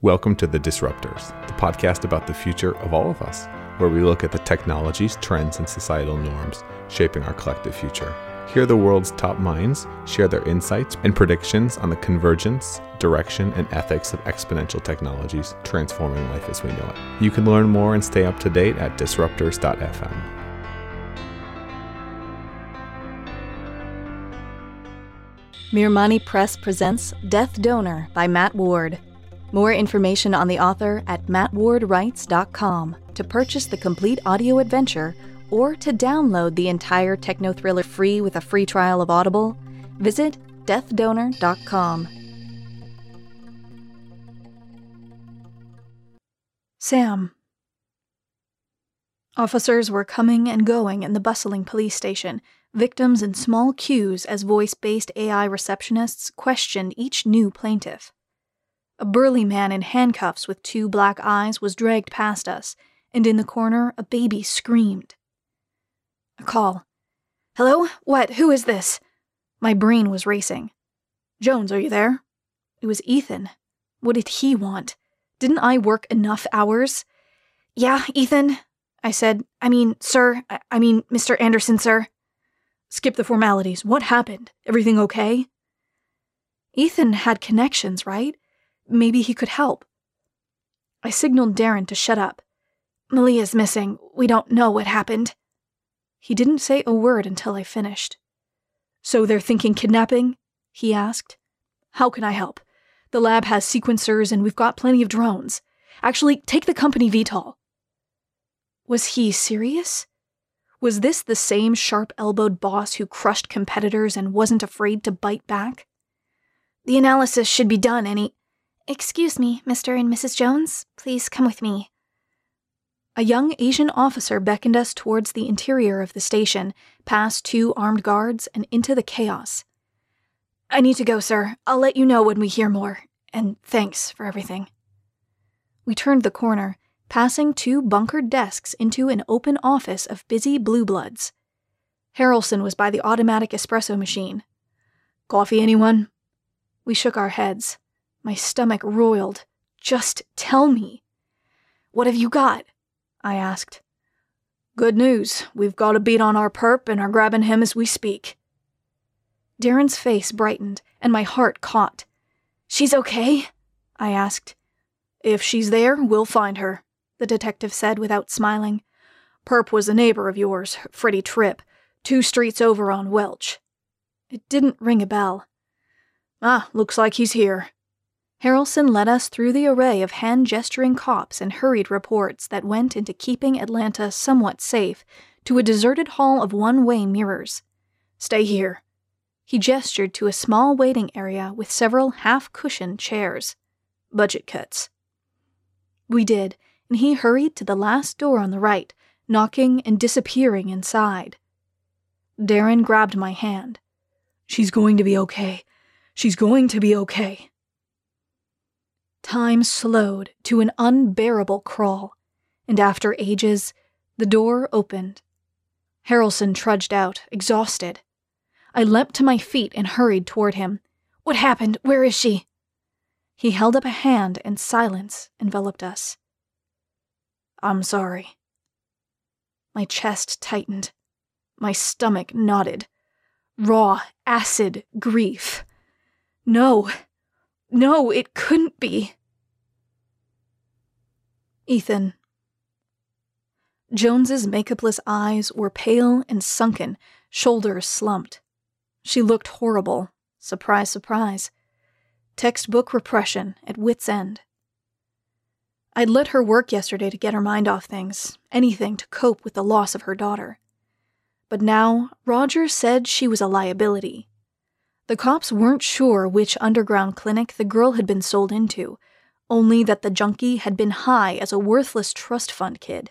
Welcome to The Disruptors, the podcast about the future of all of us, where we look at the technologies, trends, and societal norms shaping our collective future. Hear the world's top minds share their insights and predictions on the convergence, direction, and ethics of exponential technologies transforming life as we know it. You can learn more and stay up to date at disruptors.fm. Mirmani Press presents Death Donor by Matt Ward. More information on the author at mattwardwrites.com to purchase the complete audio adventure or to download the entire techno thriller free with a free trial of Audible, visit deathdonor.com. Sam. Officers were coming and going in the bustling police station, victims in small queues as voice based AI receptionists questioned each new plaintiff. A burly man in handcuffs with two black eyes was dragged past us, and in the corner, a baby screamed. A call. Hello? What? Who is this? My brain was racing. Jones, are you there? It was Ethan. What did he want? Didn't I work enough hours? Yeah, Ethan, I said. I mean, sir. I, mean, Mr. Anderson, sir. Skip the formalities. What happened? Everything okay? Ethan had connections, right? Maybe he could help. I signaled Darren to shut up. Malia's missing. We don't know what happened. He didn't say a word until I finished. So they're thinking kidnapping? He asked. How can I help? The lab has sequencers and we've got plenty of drones. Actually, take the company VTOL. Was he serious? Was this the same sharp elbowed boss who crushed competitors and wasn't afraid to bite back? The analysis should be done any. Excuse me, Mr. and Mrs. Jones. Please come with me. A young Asian officer beckoned us towards the interior of the station, past two armed guards, and into the chaos. I need to go, sir. I'll let you know when we hear more. And thanks for everything. We turned the corner, passing two bunkered desks into an open office of busy blue bloods. Harrelson was by the automatic espresso machine. Coffee, anyone? We shook our heads. My stomach roiled. Just tell me. What have you got? I asked. Good news. We've got a beat on our perp and are grabbing him as we speak. Darren's face brightened, and my heart caught. She's okay? I asked. If she's there, we'll find her, the detective said without smiling. Perp was a neighbor of yours, Freddie Tripp, two streets over on Welch. It didn't ring a bell. Ah, looks like he's here. Harrelson led us through the array of hand gesturing cops and hurried reports that went into keeping Atlanta somewhat safe to a deserted hall of one way mirrors. Stay here. He gestured to a small waiting area with several half cushioned chairs. Budget cuts. We did, and he hurried to the last door on the right, knocking and disappearing inside. Darren grabbed my hand. She's going to be okay. She's going to be okay. Time slowed to an unbearable crawl, and after ages, the door opened. Harrelson trudged out, exhausted. I leapt to my feet and hurried toward him. What happened? Where is she? He held up a hand, and silence enveloped us. I'm sorry. My chest tightened. My stomach knotted. Raw, acid grief. No, no, it couldn't be. Ethan. Jones's makeupless eyes were pale and sunken, shoulders slumped. She looked horrible. Surprise, surprise. Textbook repression at wit's end. I'd let her work yesterday to get her mind off things, anything to cope with the loss of her daughter. But now, Rogers said she was a liability. The cops weren't sure which underground clinic the girl had been sold into, only that the junkie had been high as a worthless trust fund kid.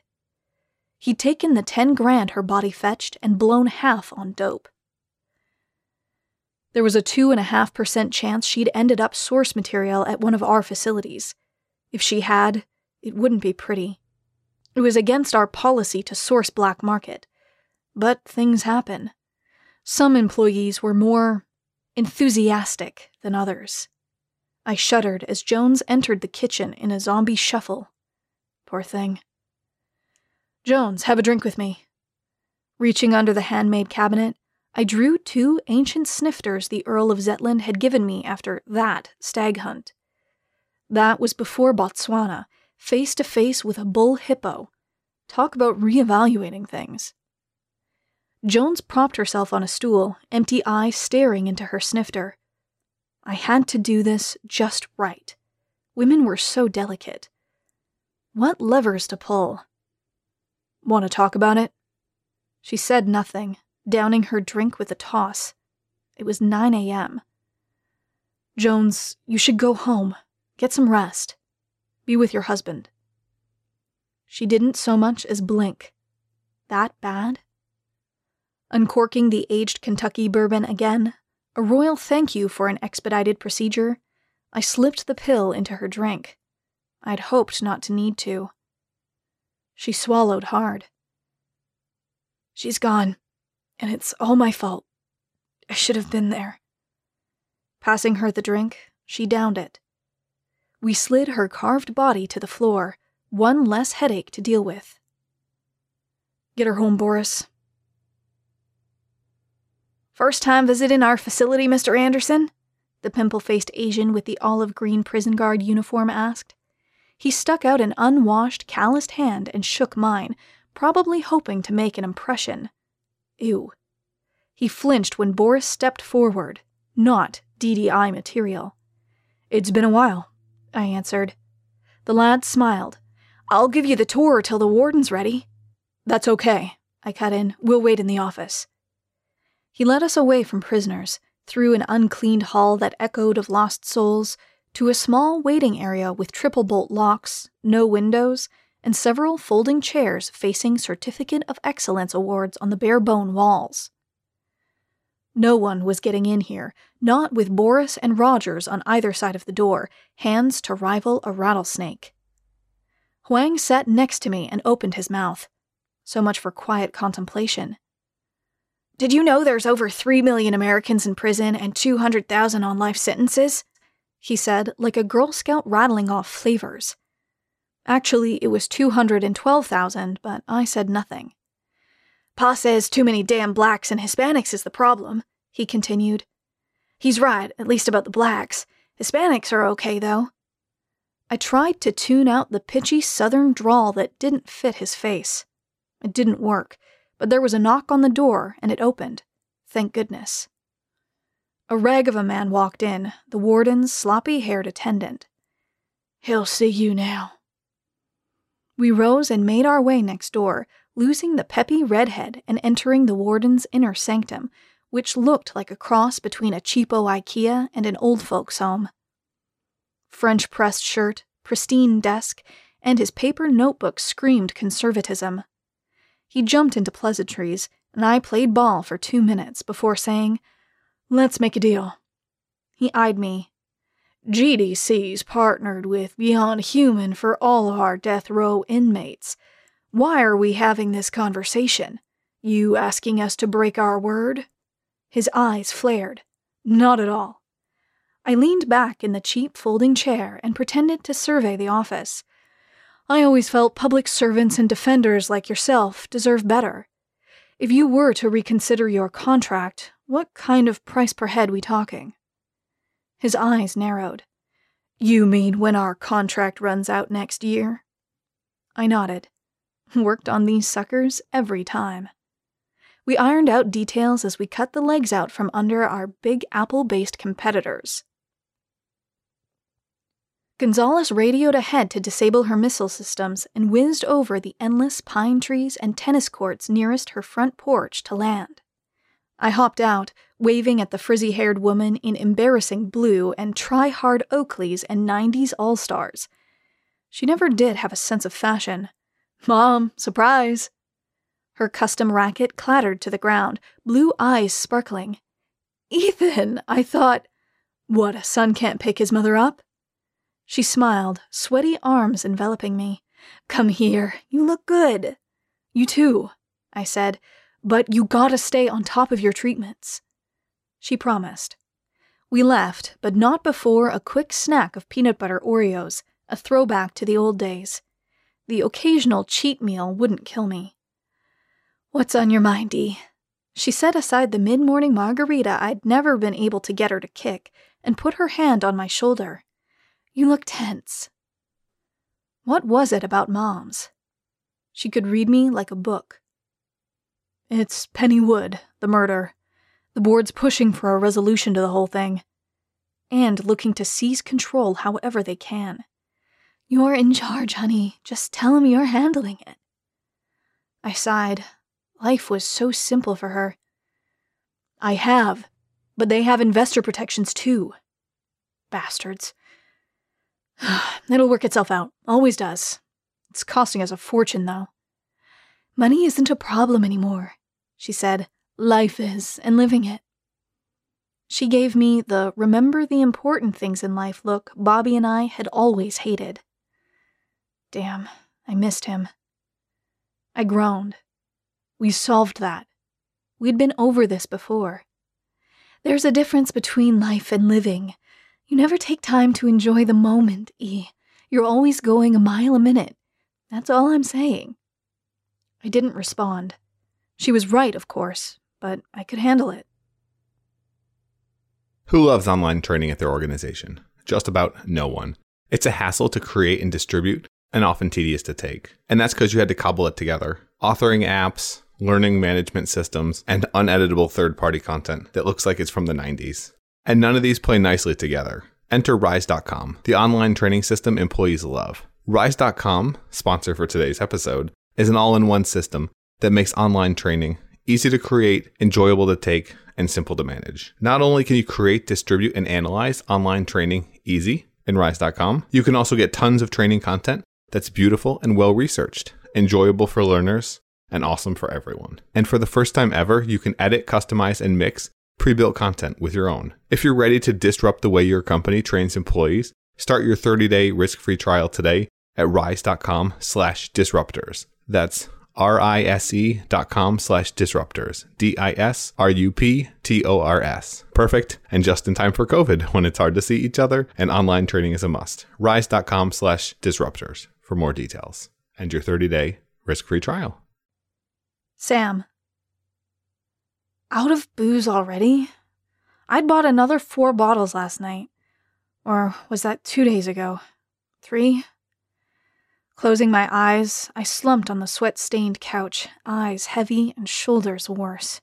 He'd taken the 10 grand her body fetched and blown half on dope. There was a 2.5% chance she'd ended up source material at one of our facilities. If she had, it wouldn't be pretty. It was against our policy to source black market. But things happen. Some employees were more enthusiastic than others. I shuddered as Jones entered the kitchen in a zombie shuffle. Poor thing. Jones, have a drink with me. Reaching under the handmade cabinet, I drew two ancient snifters the Earl of Zetland had given me after that stag hunt. That was before Botswana, face to face with a bull hippo. Talk about reevaluating things. Jones propped herself on a stool, empty eyes staring into her snifter. I had to do this just right. Women were so delicate. What levers to pull? Want to talk about it? She said nothing, downing her drink with a toss. It was 9 a.m. Jones, you should go home. Get some rest. Be with your husband. She didn't so much as blink. That bad? Uncorking the aged Kentucky bourbon again, a royal thank you for an expedited procedure, I slipped the pill into her drink. I'd hoped not to need to. She swallowed hard. She's gone, and it's all my fault. I should have been there. Passing her the drink, she downed it. We slid her carved body to the floor, one less headache to deal with. Get her home, Boris. First time visiting our facility, Mr. Anderson? The pimple faced Asian with the olive green prison guard uniform asked. He stuck out an unwashed, calloused hand and shook mine, probably hoping to make an impression. Ew. He flinched when Boris stepped forward, not DDI material. It's been a while, I answered. The lad smiled. I'll give you the tour till the warden's ready. That's okay, I cut in. We'll wait in the office. He led us away from prisoners, through an uncleaned hall that echoed of lost souls, to a small waiting area with triple bolt locks, no windows, and several folding chairs facing Certificate of Excellence awards on the bare bone walls. No one was getting in here, not with Boris and Rogers on either side of the door, hands to rival a rattlesnake. Huang sat next to me and opened his mouth. So much for quiet contemplation. Did you know there's over 3 million Americans in prison and 200,000 on life sentences? He said, like a Girl Scout rattling off flavors. Actually, it was 212,000, but I said nothing. Pa says too many damn blacks and Hispanics is the problem, he continued. He's right, at least about the blacks. Hispanics are okay, though. I tried to tune out the pitchy southern drawl that didn't fit his face. It didn't work but there was a knock on the door and it opened. Thank goodness. A rag of a man walked in, the warden's sloppy haired attendant. He'll see you now. We rose and made our way next door, losing the peppy redhead and entering the warden's inner sanctum, which looked like a cross between a cheapo IKEA and an old folks' home. French pressed shirt, pristine desk, and his paper notebook screamed conservatism. He jumped into pleasantries, and I played ball for two minutes before saying, Let's make a deal. He eyed me. GDC's partnered with Beyond Human for all of our death row inmates. Why are we having this conversation? You asking us to break our word? His eyes flared. Not at all. I leaned back in the cheap folding chair and pretended to survey the office. I always felt public servants and defenders like yourself deserve better. If you were to reconsider your contract, what kind of price per head we talking? His eyes narrowed. You mean when our contract runs out next year? I nodded. Worked on these suckers every time. We ironed out details as we cut the legs out from under our big apple based competitors. Gonzalez radioed ahead to disable her missile systems and whizzed over the endless pine trees and tennis courts nearest her front porch to land. I hopped out, waving at the frizzy haired woman in embarrassing blue and try hard Oakleys and 90s All Stars. She never did have a sense of fashion. Mom, surprise! Her custom racket clattered to the ground, blue eyes sparkling. Ethan, I thought. What, a son can't pick his mother up? She smiled, sweaty arms enveloping me. Come here, you look good. You too, I said, but you gotta stay on top of your treatments. She promised. We left, but not before a quick snack of peanut butter Oreos, a throwback to the old days. The occasional cheat meal wouldn't kill me. What's on your mind, Dee? She set aside the mid morning margarita I'd never been able to get her to kick and put her hand on my shoulder. You look tense. What was it about moms? She could read me like a book. It's Penny Wood, the murder. The board's pushing for a resolution to the whole thing. And looking to seize control however they can. You're in charge, honey. Just tell them you're handling it. I sighed. Life was so simple for her. I have, but they have investor protections too. Bastards. It'll work itself out. Always does. It's costing us a fortune, though. Money isn't a problem anymore, she said. Life is, and living it. She gave me the remember the important things in life look Bobby and I had always hated. Damn, I missed him. I groaned. We solved that. We'd been over this before. There's a difference between life and living. You never take time to enjoy the moment, E. You're always going a mile a minute. That's all I'm saying. I didn't respond. She was right, of course, but I could handle it. Who loves online training at their organization? Just about no one. It's a hassle to create and distribute, and often tedious to take. And that's because you had to cobble it together. Authoring apps, learning management systems, and uneditable third party content that looks like it's from the 90s. And none of these play nicely together. Enter Rise.com, the online training system employees love. Rise.com, sponsor for today's episode, is an all in one system that makes online training easy to create, enjoyable to take, and simple to manage. Not only can you create, distribute, and analyze online training easy in Rise.com, you can also get tons of training content that's beautiful and well researched, enjoyable for learners, and awesome for everyone. And for the first time ever, you can edit, customize, and mix pre built content with your own. If you're ready to disrupt the way your company trains employees, start your 30 day risk free trial today at rise.com slash disruptors. That's R-I-S-E dot com slash disruptors. D-I-S-R-U-P-T-O-R-S. Perfect and just in time for COVID when it's hard to see each other and online training is a must. Rise.com slash disruptors for more details and your 30 day risk free trial. Sam. Out of booze already? I'd bought another four bottles last night. Or was that two days ago? Three? Closing my eyes, I slumped on the sweat stained couch, eyes heavy and shoulders worse.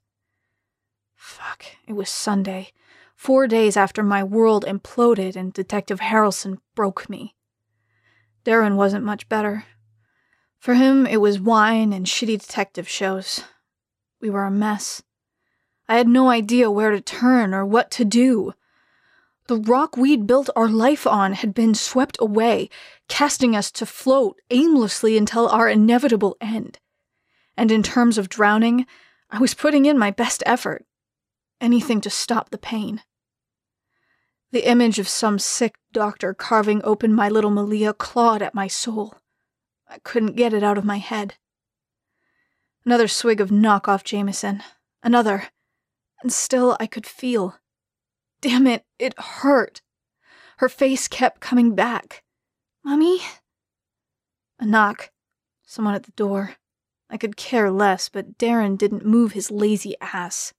Fuck, it was Sunday, four days after my world imploded and Detective Harrelson broke me. Darren wasn't much better. For him, it was wine and shitty detective shows. We were a mess. I had no idea where to turn or what to do. The rock we'd built our life on had been swept away, casting us to float aimlessly until our inevitable end. And in terms of drowning, I was putting in my best effort. Anything to stop the pain. The image of some sick doctor carving open my little Malia clawed at my soul. I couldn't get it out of my head. Another swig of knockoff Jameson. Another. And still I could feel Damn it, it hurt. Her face kept coming back. Mummy? A knock. Someone at the door. I could care less, but Darren didn't move his lazy ass.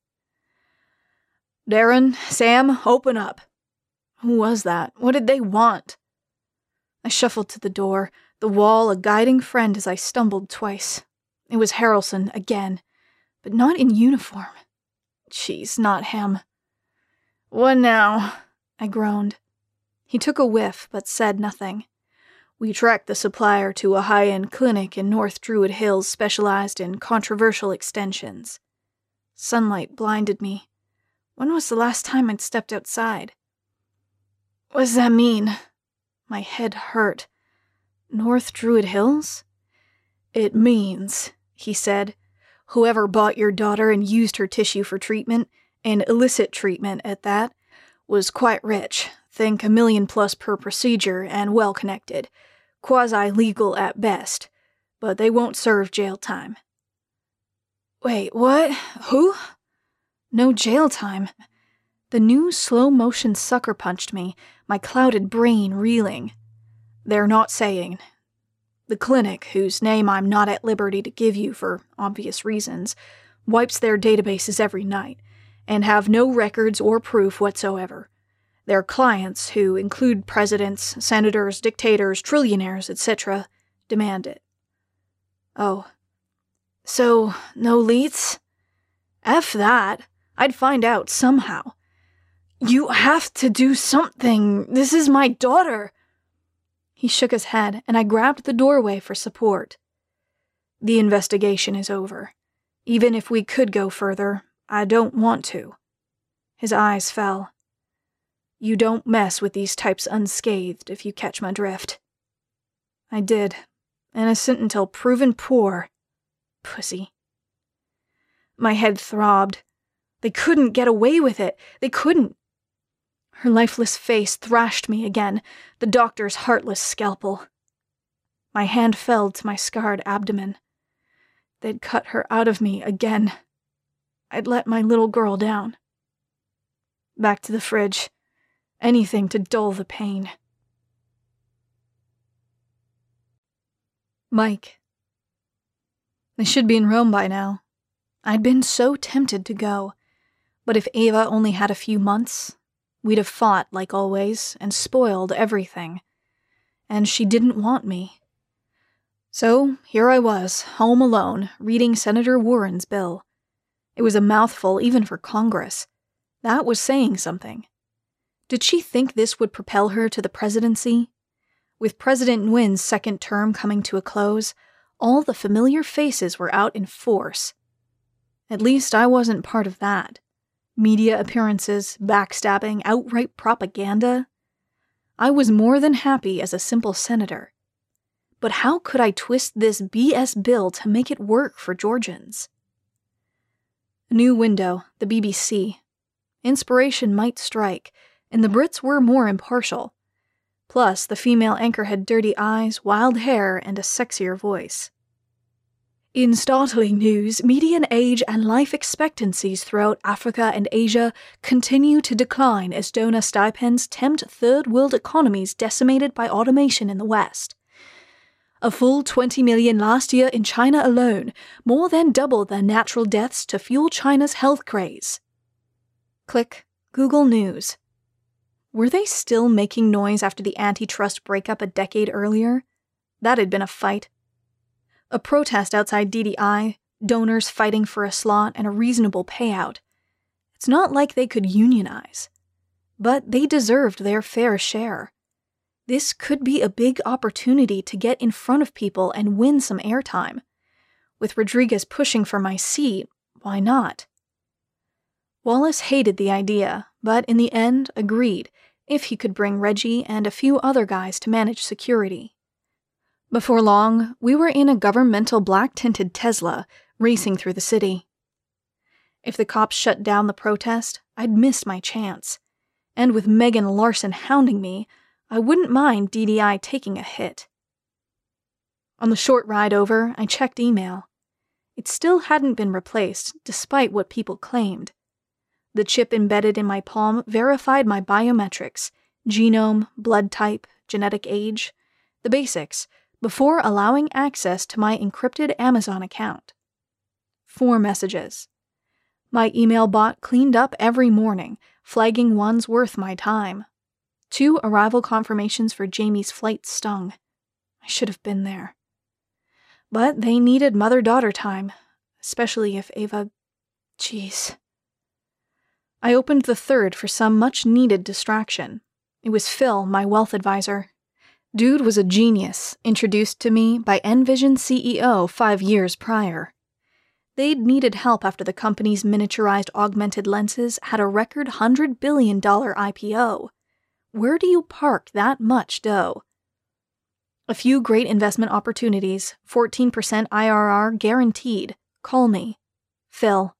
Darren, Sam, open up. Who was that? What did they want? I shuffled to the door, the wall a guiding friend as I stumbled twice. It was Harrelson again, but not in uniform. Jeez, not him. What now? I groaned. He took a whiff, but said nothing. We tracked the supplier to a high end clinic in North Druid Hills specialized in controversial extensions. Sunlight blinded me. When was the last time I'd stepped outside? What does that mean? My head hurt. North Druid Hills? It means, he said, whoever bought your daughter and used her tissue for treatment and illicit treatment at that, was quite rich, think a million plus per procedure, and well connected. Quasi legal at best, but they won't serve jail time. Wait, what? Who? No jail time. The new slow motion sucker punched me, my clouded brain reeling. They're not saying. The clinic, whose name I'm not at liberty to give you for obvious reasons, wipes their databases every night and have no records or proof whatsoever. Their clients, who include presidents, senators, dictators, trillionaires, etc., demand it. Oh. So, no leads? F that. I'd find out somehow. You have to do something. This is my daughter. He shook his head, and I grabbed the doorway for support. The investigation is over. Even if we could go further, I don't want to. His eyes fell. You don't mess with these types unscathed, if you catch my drift. I did. Innocent until proven poor. Pussy. My head throbbed. They couldn't get away with it. They couldn't. Her lifeless face thrashed me again, the doctor's heartless scalpel. My hand fell to my scarred abdomen. They'd cut her out of me again. I'd let my little girl down. Back to the fridge. Anything to dull the pain. Mike. They should be in Rome by now. I'd been so tempted to go, but if Ava only had a few months, we'd have fought like always and spoiled everything. And she didn't want me. So here I was, home alone, reading Senator Warren's bill. It was a mouthful even for Congress. That was saying something. Did she think this would propel her to the presidency? With President Nguyen's second term coming to a close, all the familiar faces were out in force. At least I wasn't part of that. Media appearances, backstabbing, outright propaganda. I was more than happy as a simple senator. But how could I twist this BS bill to make it work for Georgians? A new window, the BBC. Inspiration might strike, and the Brits were more impartial. Plus, the female anchor had dirty eyes, wild hair, and a sexier voice. In startling news, median age and life expectancies throughout Africa and Asia continue to decline as donor stipends tempt third world economies decimated by automation in the West. A full 20 million last year in China alone, more than double their natural deaths to fuel China's health craze. Click Google News. Were they still making noise after the antitrust breakup a decade earlier? That had been a fight. A protest outside DDI, donors fighting for a slot and a reasonable payout. It's not like they could unionize. But they deserved their fair share. This could be a big opportunity to get in front of people and win some airtime. With Rodriguez pushing for my seat, why not? Wallace hated the idea, but in the end agreed if he could bring Reggie and a few other guys to manage security. Before long, we were in a governmental black tinted Tesla racing through the city. If the cops shut down the protest, I'd miss my chance. And with Megan Larson hounding me, I wouldn't mind DDI taking a hit. On the short ride over, I checked email. It still hadn't been replaced, despite what people claimed. The chip embedded in my palm verified my biometrics genome, blood type, genetic age, the basics, before allowing access to my encrypted Amazon account. Four messages. My email bot cleaned up every morning, flagging ones worth my time. Two arrival confirmations for Jamie's flight stung. I should have been there. But they needed mother daughter time, especially if Ava. Jeez. I opened the third for some much needed distraction. It was Phil, my wealth advisor. Dude was a genius, introduced to me by Envision CEO five years prior. They'd needed help after the company's miniaturized augmented lenses had a record $100 billion IPO. Where do you park that much dough? A few great investment opportunities, 14% IRR guaranteed. Call me. Phil.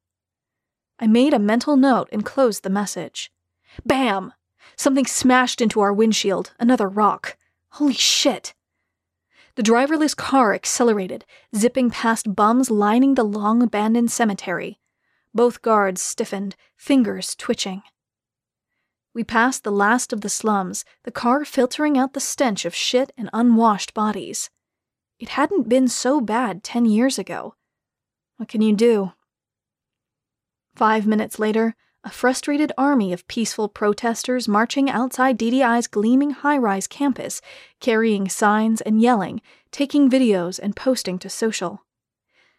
I made a mental note and closed the message. Bam! Something smashed into our windshield, another rock. Holy shit! The driverless car accelerated, zipping past bums lining the long abandoned cemetery. Both guards stiffened, fingers twitching. We passed the last of the slums, the car filtering out the stench of shit and unwashed bodies. It hadn't been so bad ten years ago. What can you do? Five minutes later, a frustrated army of peaceful protesters marching outside DDI's gleaming high rise campus, carrying signs and yelling, taking videos and posting to social.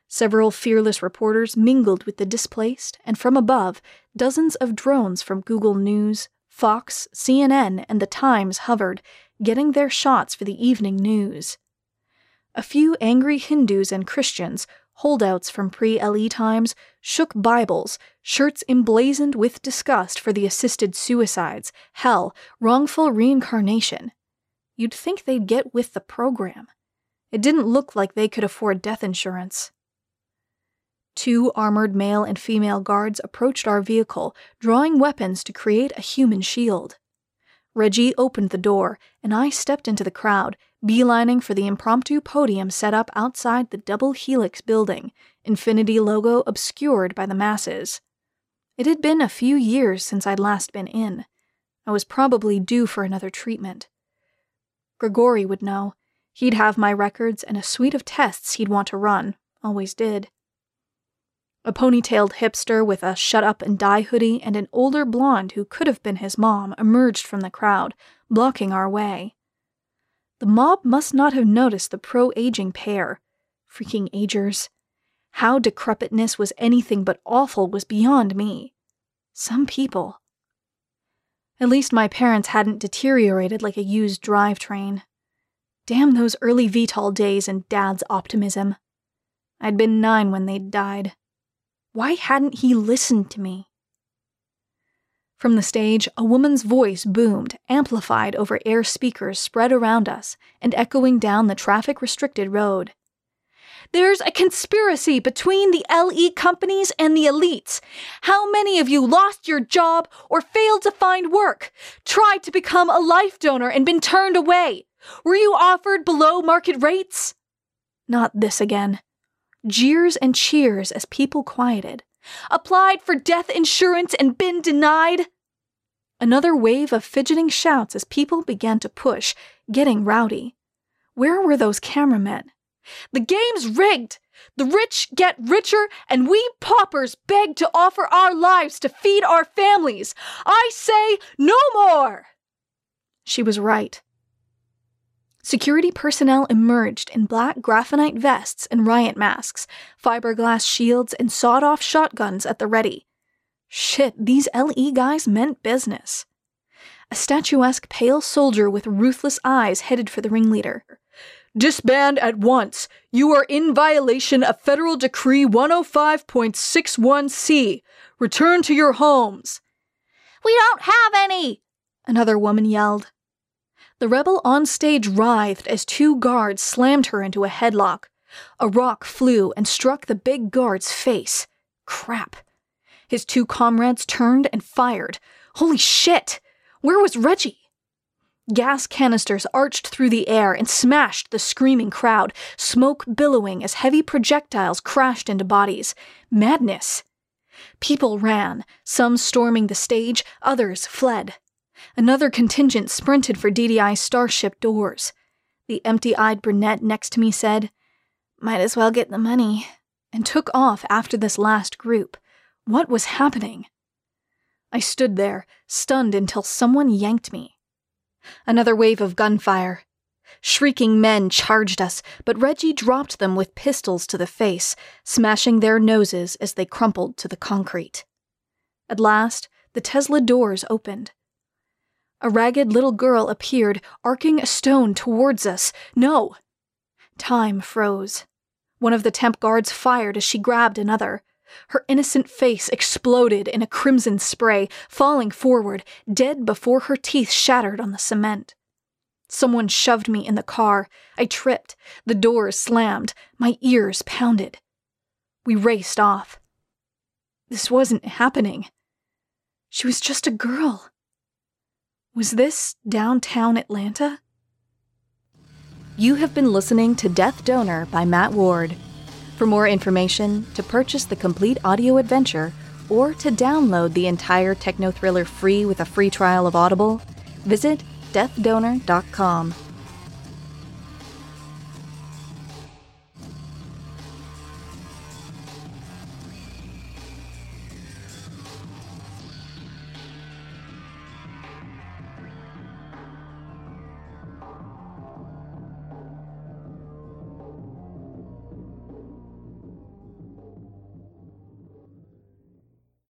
Several fearless reporters mingled with the displaced, and from above, dozens of drones from Google News, Fox, CNN, and The Times hovered, getting their shots for the evening news. A few angry Hindus and Christians holdouts from pre LE times, shook Bibles, shirts emblazoned with disgust for the assisted suicides, hell, wrongful reincarnation. You'd think they'd get with the program. It didn't look like they could afford death insurance. Two armored male and female guards approached our vehicle, drawing weapons to create a human shield. Reggie opened the door, and I stepped into the crowd, beelining for the impromptu podium set up outside the Double Helix building, Infinity logo obscured by the masses. It had been a few years since I'd last been in. I was probably due for another treatment. Grigori would know. He'd have my records and a suite of tests he'd want to run, always did. A ponytailed hipster with a shut up and die hoodie and an older blonde who could have been his mom emerged from the crowd, blocking our way. The mob must not have noticed the pro aging pair. Freaking agers. How decrepitness was anything but awful was beyond me. Some people. At least my parents hadn't deteriorated like a used drivetrain. Damn those early VTOL days and Dad's optimism. I'd been nine when they'd died. Why hadn't he listened to me? From the stage, a woman's voice boomed, amplified over air speakers spread around us and echoing down the traffic restricted road. There's a conspiracy between the LE companies and the elites. How many of you lost your job or failed to find work, tried to become a life donor and been turned away? Were you offered below market rates? Not this again. Jeers and cheers as people quieted applied for death insurance and been denied. Another wave of fidgeting shouts as people began to push, getting rowdy. Where were those cameramen? The game's rigged! The rich get richer, and we paupers beg to offer our lives to feed our families. I say no more! She was right. Security personnel emerged in black graphenite vests and riot masks, fiberglass shields, and sawed off shotguns at the ready. Shit, these LE guys meant business. A statuesque pale soldier with ruthless eyes headed for the ringleader. Disband at once. You are in violation of Federal Decree 105.61C. Return to your homes. We don't have any, another woman yelled. The rebel on stage writhed as two guards slammed her into a headlock. A rock flew and struck the big guard's face. Crap. His two comrades turned and fired. Holy shit! Where was Reggie? Gas canisters arched through the air and smashed the screaming crowd, smoke billowing as heavy projectiles crashed into bodies. Madness. People ran, some storming the stage, others fled. Another contingent sprinted for DDI's starship doors. The empty eyed brunette next to me said, Might as well get the money, and took off after this last group. What was happening? I stood there, stunned until someone yanked me. Another wave of gunfire. Shrieking men charged us, but Reggie dropped them with pistols to the face, smashing their noses as they crumpled to the concrete. At last, the Tesla doors opened. A ragged little girl appeared, arcing a stone towards us. No! Time froze. One of the temp guards fired as she grabbed another. Her innocent face exploded in a crimson spray, falling forward, dead before her teeth shattered on the cement. Someone shoved me in the car. I tripped. The doors slammed. My ears pounded. We raced off. This wasn't happening. She was just a girl. Was this downtown Atlanta? You have been listening to Death Donor by Matt Ward. For more information, to purchase the complete audio adventure, or to download the entire techno thriller free with a free trial of Audible, visit deathdonor.com.